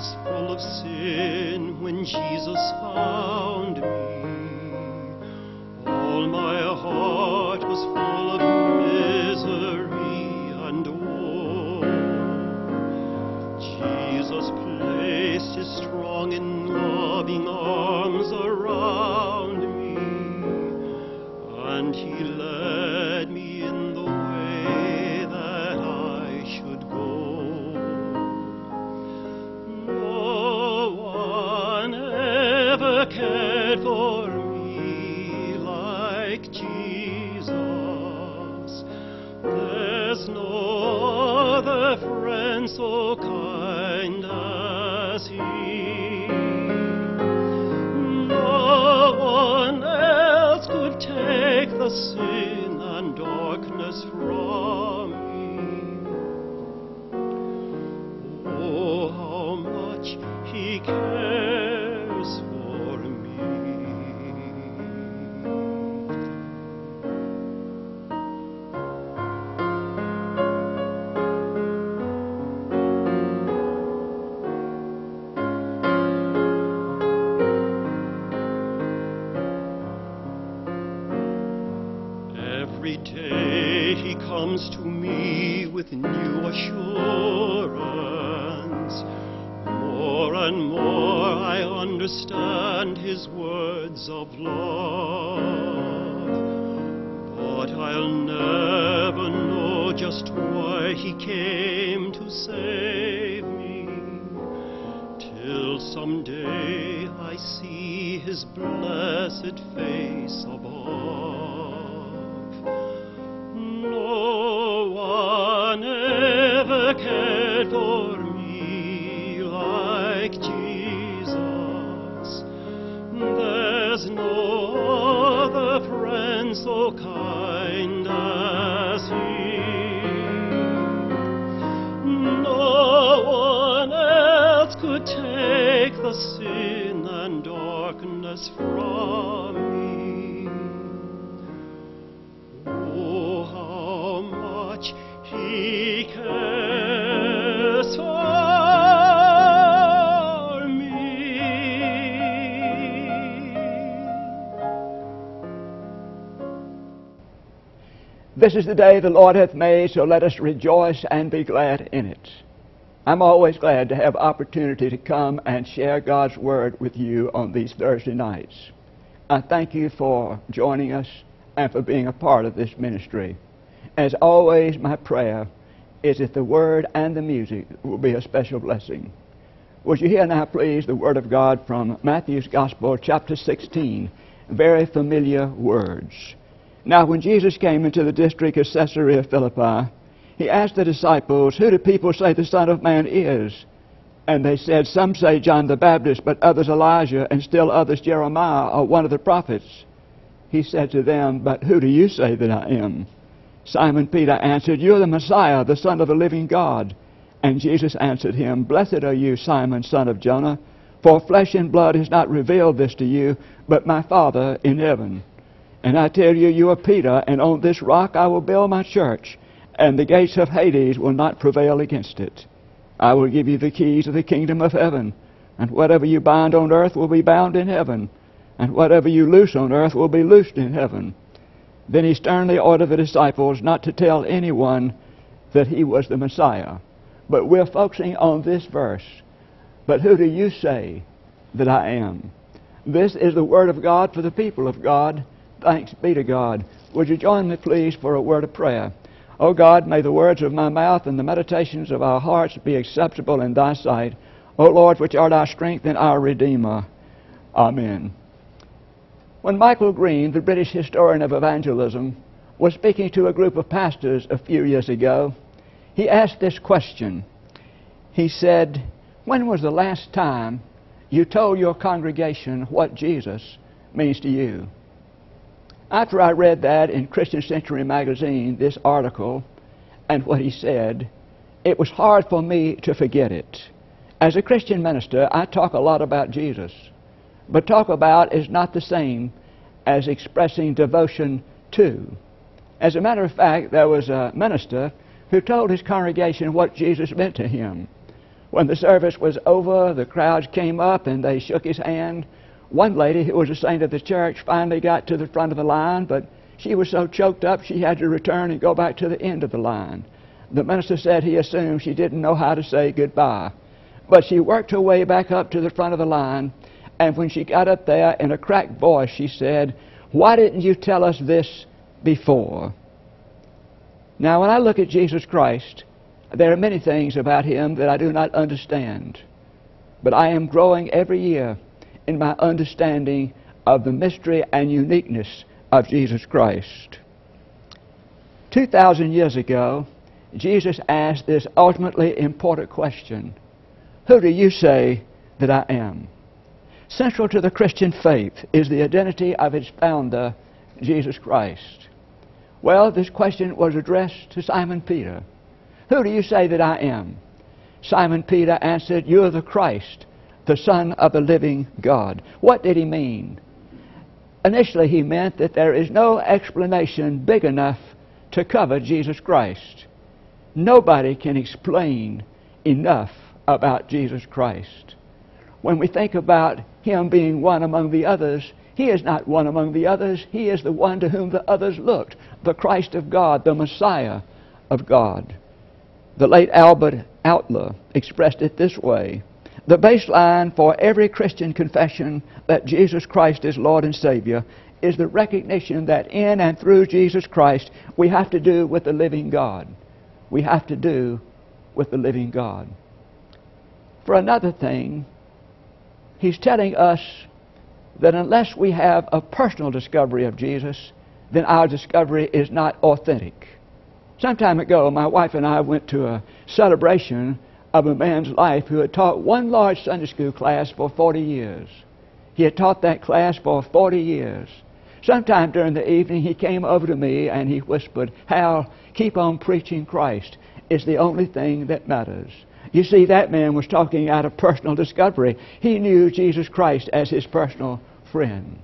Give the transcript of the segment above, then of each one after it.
life was love. But I'll never know just why he came to save me till someday I see his blessed face above. This is the day the Lord hath made, so let us rejoice and be glad in it. I'm always glad to have opportunity to come and share God's Word with you on these Thursday nights. I thank you for joining us and for being a part of this ministry. As always, my prayer is that the Word and the music will be a special blessing. Would you hear now, please, the Word of God from Matthew's Gospel, chapter 16, very familiar words. Now, when Jesus came into the district of Caesarea Philippi, he asked the disciples, Who do people say the Son of Man is? And they said, Some say John the Baptist, but others Elijah, and still others Jeremiah or one of the prophets. He said to them, But who do you say that I am? Simon Peter answered, You're the Messiah, the Son of the living God. And Jesus answered him, Blessed are you, Simon, son of Jonah, for flesh and blood has not revealed this to you, but my Father in heaven. And I tell you, you are Peter, and on this rock I will build my church, and the gates of Hades will not prevail against it. I will give you the keys of the kingdom of heaven, and whatever you bind on earth will be bound in heaven, and whatever you loose on earth will be loosed in heaven. Then he sternly ordered the disciples not to tell anyone that he was the Messiah. But we're focusing on this verse. But who do you say that I am? This is the word of God for the people of God. Thanks be to God. Would you join me, please, for a word of prayer? O God, may the words of my mouth and the meditations of our hearts be acceptable in thy sight. O Lord, which art our strength and our Redeemer. Amen. When Michael Green, the British historian of evangelism, was speaking to a group of pastors a few years ago, he asked this question. He said, When was the last time you told your congregation what Jesus means to you? After I read that in Christian Century magazine, this article, and what he said, it was hard for me to forget it. As a Christian minister, I talk a lot about Jesus, but talk about is not the same as expressing devotion to. As a matter of fact, there was a minister who told his congregation what Jesus meant to him. When the service was over, the crowds came up and they shook his hand. One lady, who was a saint of the church, finally got to the front of the line, but she was so choked up she had to return and go back to the end of the line. The minister said he assumed she didn't know how to say goodbye. But she worked her way back up to the front of the line, and when she got up there, in a cracked voice, she said, Why didn't you tell us this before? Now, when I look at Jesus Christ, there are many things about him that I do not understand. But I am growing every year in my understanding of the mystery and uniqueness of Jesus Christ. 2,000 years ago, Jesus asked this ultimately important question Who do you say that I am? Central to the Christian faith is the identity of its founder, Jesus Christ. Well, this question was addressed to Simon Peter. Who do you say that I am? Simon Peter answered, You are the Christ, the Son of the living God. What did he mean? Initially, he meant that there is no explanation big enough to cover Jesus Christ. Nobody can explain enough about Jesus Christ. When we think about him being one among the others, he is not one among the others. He is the one to whom the others looked, the Christ of God, the Messiah of God. The late Albert Outler expressed it this way The baseline for every Christian confession that Jesus Christ is Lord and Savior is the recognition that in and through Jesus Christ we have to do with the living God we have to do with the living God. For another thing, he's telling us that unless we have a personal discovery of Jesus, then our discovery is not authentic. Some time ago, my wife and I went to a celebration of a man's life who had taught one large Sunday school class for 40 years. He had taught that class for 40 years. Sometime during the evening, he came over to me and he whispered, Hal, keep on preaching Christ. It's the only thing that matters. You see, that man was talking out of personal discovery. He knew Jesus Christ as his personal friend.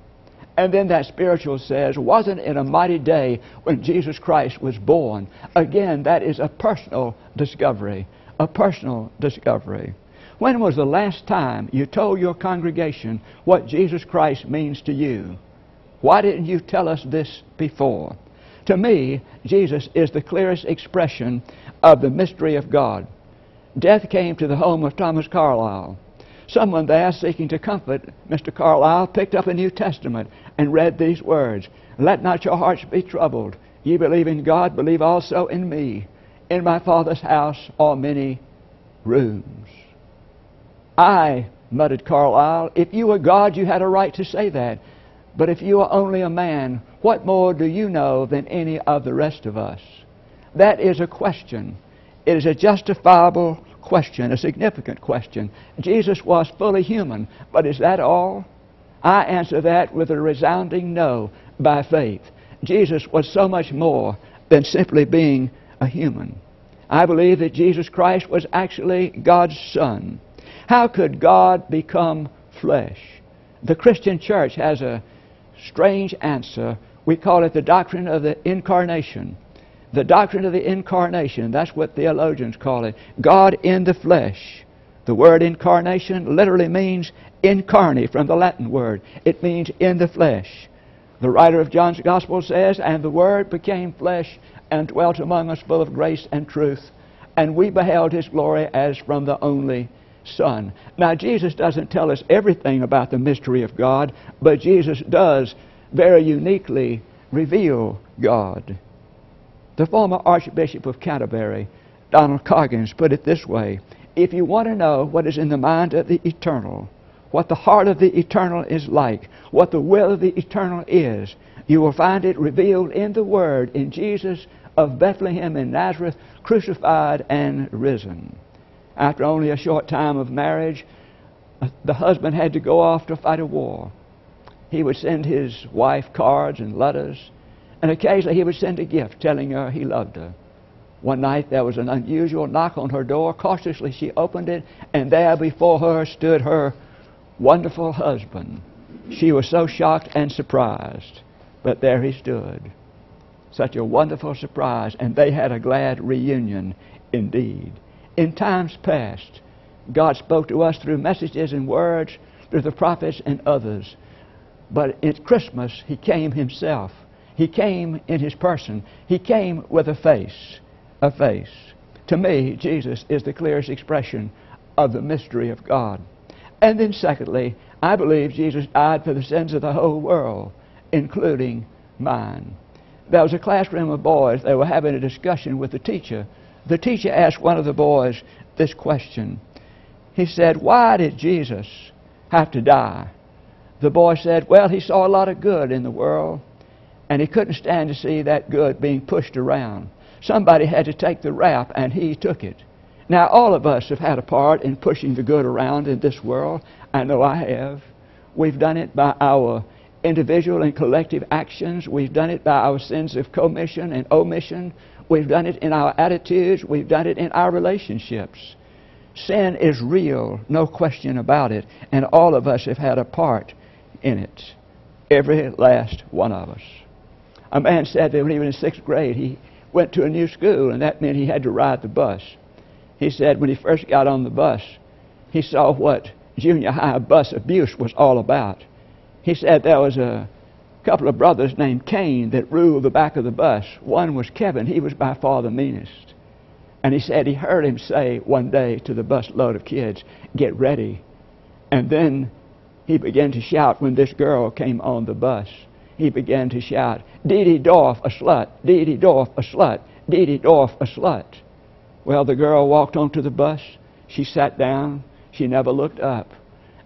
And then that spiritual says, Wasn't it a mighty day when Jesus Christ was born? Again, that is a personal discovery. A personal discovery. When was the last time you told your congregation what Jesus Christ means to you? Why didn't you tell us this before? To me, Jesus is the clearest expression of the mystery of God. Death came to the home of Thomas Carlyle. Someone there seeking to comfort Mr. Carlyle picked up a New Testament and read these words Let not your hearts be troubled. Ye believe in God, believe also in me. In my Father's house are many rooms. I, muttered Carlyle, if you were God, you had a right to say that. But if you are only a man, what more do you know than any of the rest of us? That is a question. It is a justifiable question, a significant question. Jesus was fully human, but is that all? I answer that with a resounding no by faith. Jesus was so much more than simply being a human. I believe that Jesus Christ was actually God's Son. How could God become flesh? The Christian church has a strange answer. We call it the doctrine of the incarnation. The doctrine of the incarnation, that's what theologians call it. God in the flesh. The word incarnation literally means incarnate from the Latin word. It means in the flesh. The writer of John's Gospel says, And the Word became flesh and dwelt among us full of grace and truth, and we beheld his glory as from the only Son. Now, Jesus doesn't tell us everything about the mystery of God, but Jesus does very uniquely reveal God. The former Archbishop of Canterbury, Donald Coggins, put it this way If you want to know what is in the mind of the eternal, what the heart of the eternal is like, what the will of the eternal is, you will find it revealed in the Word, in Jesus of Bethlehem and Nazareth, crucified and risen. After only a short time of marriage, the husband had to go off to fight a war. He would send his wife cards and letters, and occasionally he would send a gift telling her he loved her. One night there was an unusual knock on her door. Cautiously she opened it, and there before her stood her wonderful husband. She was so shocked and surprised, but there he stood. Such a wonderful surprise, and they had a glad reunion indeed. In times past, God spoke to us through messages and words, through the prophets and others. But at Christmas, He came Himself. He came in His person. He came with a face. A face. To me, Jesus is the clearest expression of the mystery of God. And then, secondly, I believe Jesus died for the sins of the whole world, including mine. There was a classroom of boys. They were having a discussion with the teacher. The teacher asked one of the boys this question. He said, Why did Jesus have to die? The boy said, Well, he saw a lot of good in the world, and he couldn't stand to see that good being pushed around. Somebody had to take the rap, and he took it. Now, all of us have had a part in pushing the good around in this world. I know I have. We've done it by our individual and collective actions. We've done it by our sins of commission and omission. We've done it in our attitudes. We've done it in our relationships. Sin is real, no question about it, and all of us have had a part in it. Every last one of us. A man said that when he was in sixth grade, he went to a new school, and that meant he had to ride the bus. He said when he first got on the bus, he saw what junior high bus abuse was all about. He said there was a couple of brothers named Cain that ruled the back of the bus. One was Kevin. He was by far the meanest. And he said he heard him say one day to the bus load of kids, Get ready. And then he began to shout when this girl came on the bus. He began to shout, Dee Dee Dorf, a slut, Dee Dee Dorf, a slut, Dee Dee Dorf, a slut. Well, the girl walked onto the bus. She sat down. She never looked up.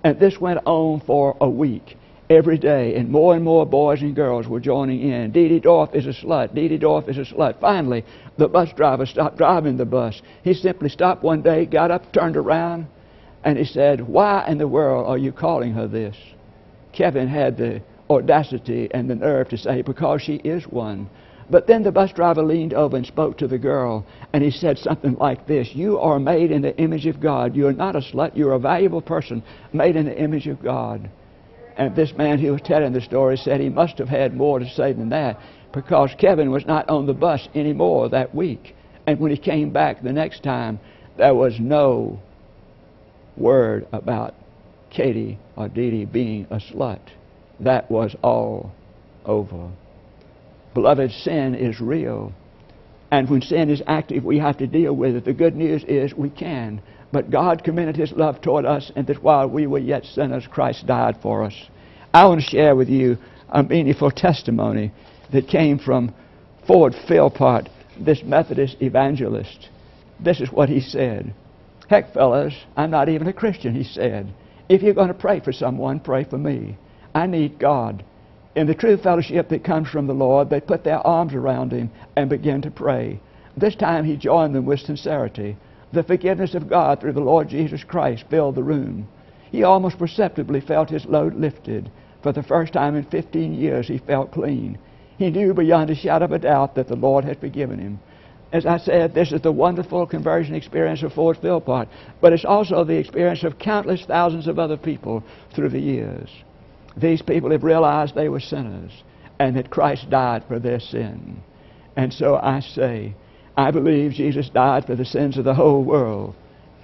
And this went on for a week, every day, and more and more boys and girls were joining in. Dee Dee Dorf is a slut. Dee Dee Dorf is a slut. Finally, the bus driver stopped driving the bus. He simply stopped one day, got up, turned around, and he said, Why in the world are you calling her this? Kevin had the audacity and the nerve to say, Because she is one. But then the bus driver leaned over and spoke to the girl, and he said something like this You are made in the image of God. You are not a slut. You're a valuable person made in the image of God. And this man who was telling the story said he must have had more to say than that because Kevin was not on the bus anymore that week. And when he came back the next time, there was no word about Katie or Dee Dee being a slut. That was all over. Beloved, sin is real. And when sin is active, we have to deal with it. The good news is we can. But God commended His love toward us, and that while we were yet sinners, Christ died for us. I want to share with you a meaningful testimony that came from Ford Philpot, this Methodist evangelist. This is what he said. Heck, fellas, I'm not even a Christian, he said. If you're going to pray for someone, pray for me. I need God in the true fellowship that comes from the Lord, they put their arms around him and began to pray. This time he joined them with sincerity. The forgiveness of God through the Lord Jesus Christ filled the room. He almost perceptibly felt his load lifted. For the first time in 15 years, he felt clean. He knew beyond a shadow of a doubt that the Lord had forgiven him. As I said, this is the wonderful conversion experience of Ford Philpot, but it's also the experience of countless thousands of other people through the years. These people have realized they were sinners and that Christ died for their sin. And so I say, I believe Jesus died for the sins of the whole world,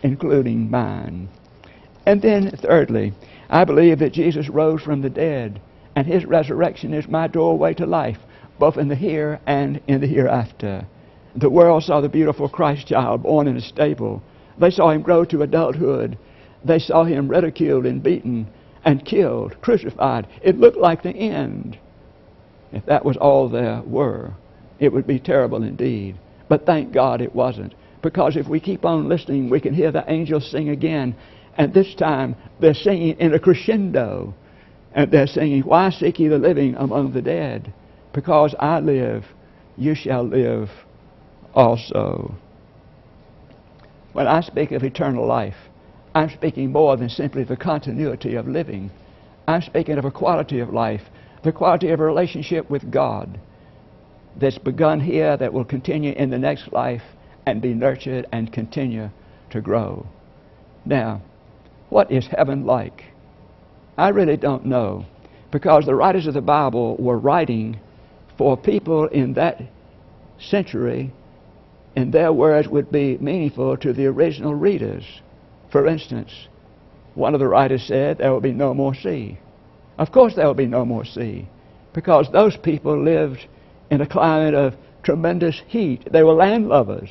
including mine. And then, thirdly, I believe that Jesus rose from the dead, and his resurrection is my doorway to life, both in the here and in the hereafter. The world saw the beautiful Christ child born in a stable. They saw him grow to adulthood. They saw him ridiculed and beaten and killed, crucified. It looked like the end. If that was all there were, it would be terrible indeed. But thank God it wasn't. Because if we keep on listening, we can hear the angels sing again. And this time, they're singing in a crescendo. And they're singing, Why seek ye the living among the dead? Because I live, you shall live also. When I speak of eternal life, I'm speaking more than simply the continuity of living. I'm speaking of a quality of life, the quality of a relationship with God that's begun here that will continue in the next life and be nurtured and continue to grow. Now, what is heaven like? I really don't know because the writers of the Bible were writing for people in that century and their words would be meaningful to the original readers. For instance, one of the writers said there will be no more sea. Of course, there will be no more sea because those people lived in a climate of tremendous heat. They were landlubbers.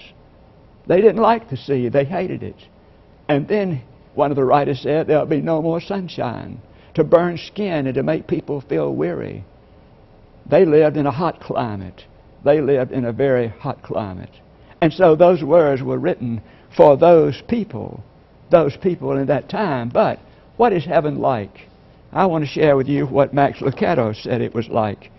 They didn't like the sea, they hated it. And then one of the writers said there'll be no more sunshine to burn skin and to make people feel weary. They lived in a hot climate. They lived in a very hot climate. And so those words were written for those people, those people in that time. But what is heaven like? I want to share with you what Max Lucado said it was like.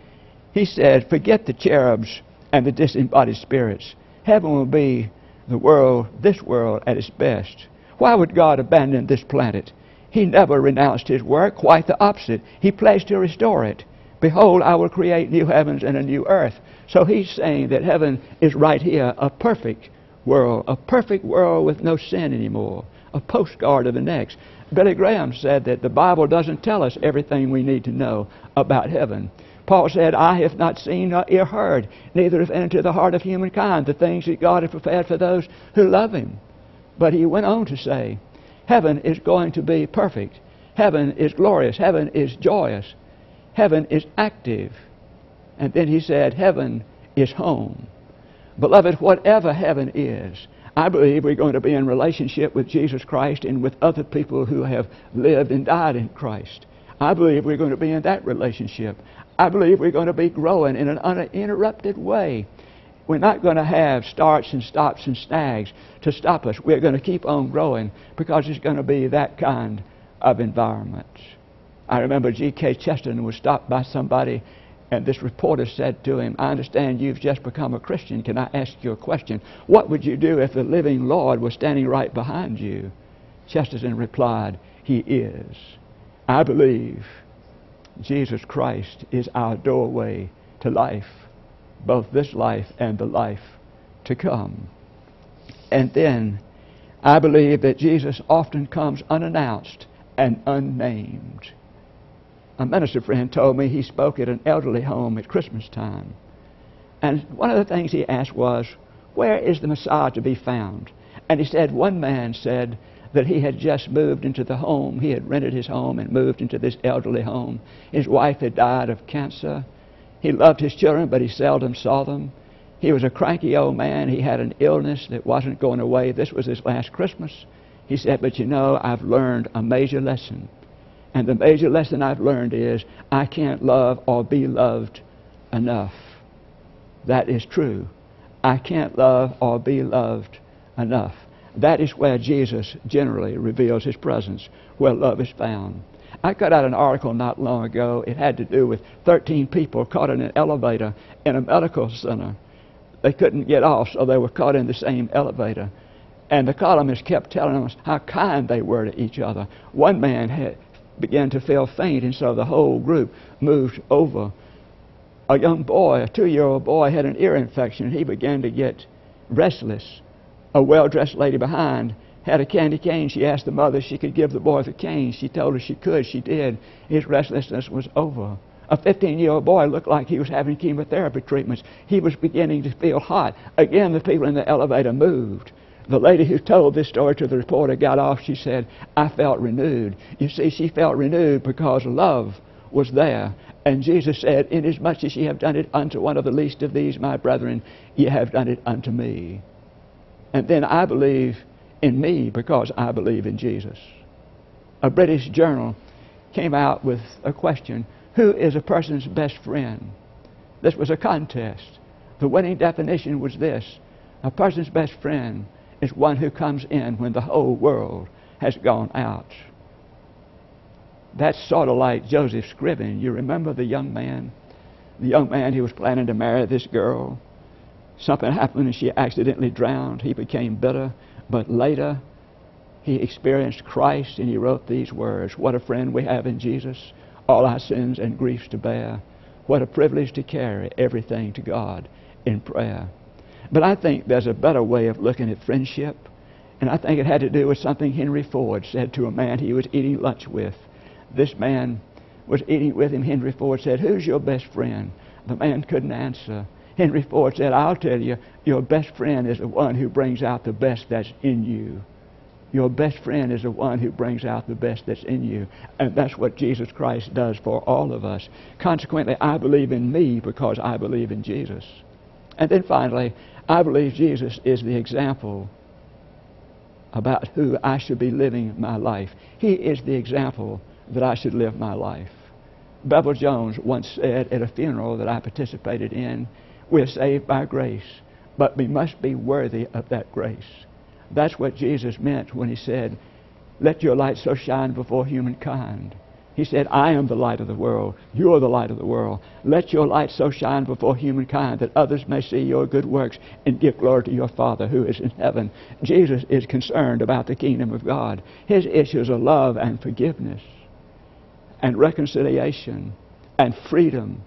He said, Forget the cherubs and the disembodied spirits. Heaven will be the world, this world, at its best. Why would God abandon this planet? He never renounced his work, quite the opposite. He pledged to restore it. Behold, I will create new heavens and a new earth. So he's saying that heaven is right here, a perfect world, a perfect world with no sin anymore, a postcard of the next. Billy Graham said that the Bible doesn't tell us everything we need to know about heaven. Paul said, I have not seen nor ear heard, neither have entered the heart of humankind the things that God has prepared for those who love Him. But he went on to say, Heaven is going to be perfect. Heaven is glorious. Heaven is joyous. Heaven is active. And then he said, Heaven is home. Beloved, whatever heaven is, I believe we're going to be in relationship with Jesus Christ and with other people who have lived and died in Christ. I believe we're going to be in that relationship. I believe we're going to be growing in an uninterrupted way. We're not going to have starts and stops and snags to stop us. We're going to keep on growing because it's going to be that kind of environment. I remember G.K. Chesterton was stopped by somebody, and this reporter said to him, I understand you've just become a Christian. Can I ask you a question? What would you do if the living Lord was standing right behind you? Chesterton replied, He is. I believe Jesus Christ is our doorway to life, both this life and the life to come. And then I believe that Jesus often comes unannounced and unnamed. A minister friend told me he spoke at an elderly home at Christmas time. And one of the things he asked was, Where is the Messiah to be found? And he said, One man said, that he had just moved into the home. He had rented his home and moved into this elderly home. His wife had died of cancer. He loved his children, but he seldom saw them. He was a cranky old man. He had an illness that wasn't going away. This was his last Christmas. He said, But you know, I've learned a major lesson. And the major lesson I've learned is I can't love or be loved enough. That is true. I can't love or be loved enough. That is where Jesus generally reveals his presence, where love is found. I got out an article not long ago. It had to do with 13 people caught in an elevator in a medical center. They couldn't get off, so they were caught in the same elevator. And the columnist kept telling us how kind they were to each other. One man had, began to feel faint, and so the whole group moved over. A young boy, a two year old boy, had an ear infection. He began to get restless a well dressed lady behind had a candy cane. She asked the mother if she could give the boy the cane. She told her she could. She did. His restlessness was over. A 15 year old boy looked like he was having chemotherapy treatments. He was beginning to feel hot. Again, the people in the elevator moved. The lady who told this story to the reporter got off. She said, I felt renewed. You see, she felt renewed because love was there. And Jesus said, Inasmuch as ye have done it unto one of the least of these, my brethren, ye have done it unto me. And then I believe in me because I believe in Jesus. A British journal came out with a question Who is a person's best friend? This was a contest. The winning definition was this A person's best friend is one who comes in when the whole world has gone out. That's sort of like Joseph Scriven. You remember the young man? The young man who was planning to marry this girl. Something happened and she accidentally drowned. He became bitter. But later, he experienced Christ and he wrote these words What a friend we have in Jesus. all our sins and griefs to bear. What a privilege to carry everything to God in prayer. But I think there's a better way of looking at friendship, and I think it had to do with something Henry Ford said to a man he was eating lunch with. This man was eating with him. Henry Ford said, Who's your best friend? The man couldn't answer. Henry Ford said, I'll tell you, your best friend is the one who brings out the best that's in you. Your best friend is the one who brings out the best that's in you. And that's what Jesus Christ does for all of us. Consequently, I believe in me because I believe in Jesus. And then finally, I believe Jesus is the example about who I should be living my life. He is the example that I should live my life. Bevel Jones once said at a funeral that I participated in, we're saved by grace, but we must be worthy of that grace. That's what Jesus meant when he said, Let your light so shine before humankind. He said, I am the light of the world. You are the light of the world. Let your light so shine before humankind that others may see your good works and give glory to your Father who is in heaven. Jesus is concerned about the kingdom of God. His issues are love and forgiveness and reconciliation and freedom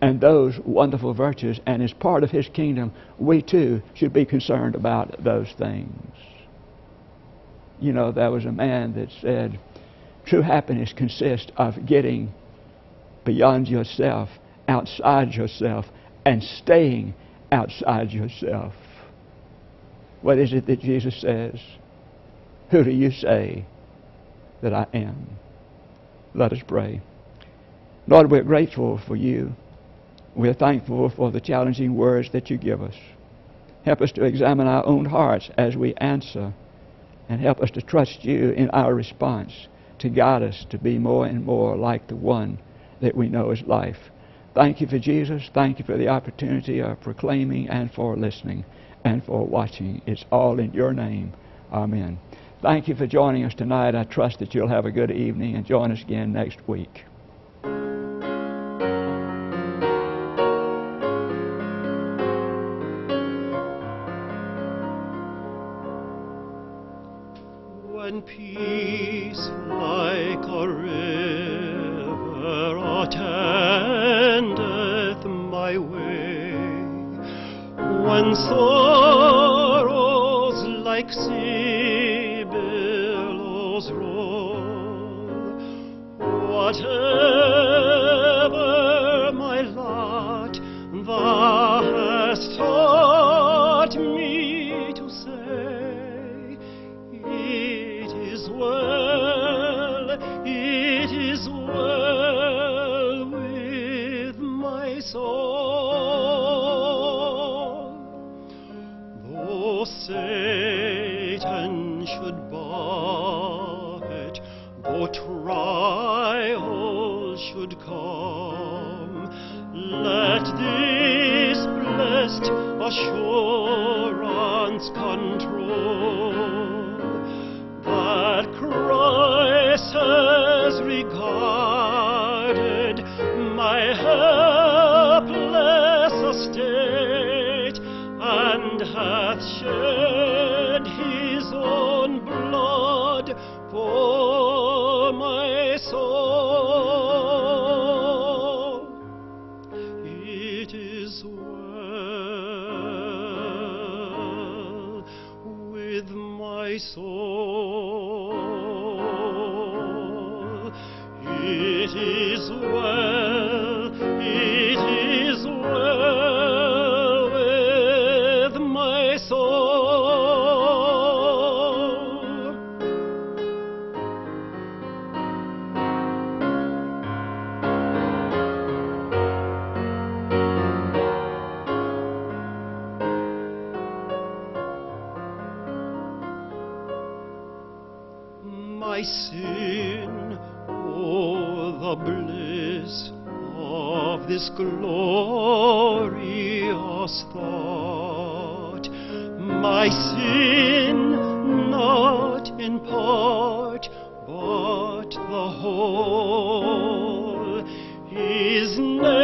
and those wonderful virtues. And as part of His kingdom, we too should be concerned about those things. You know, there was a man that said, true happiness consists of getting beyond yourself, outside yourself, and staying outside yourself. What is it that Jesus says? Who do you say that I am? Let us pray. Lord, we're grateful for you. We're thankful for the challenging words that you give us. Help us to examine our own hearts as we answer, and help us to trust you in our response to guide us to be more and more like the one that we know as life. Thank you for Jesus. Thank you for the opportunity of proclaiming and for listening and for watching. It's all in your name. Amen. Thank you for joining us tonight. I trust that you'll have a good evening and join us again next week. When sorrows my sin, oh, the bliss of this glorious thought. My sin, not in part, but the whole, is nailed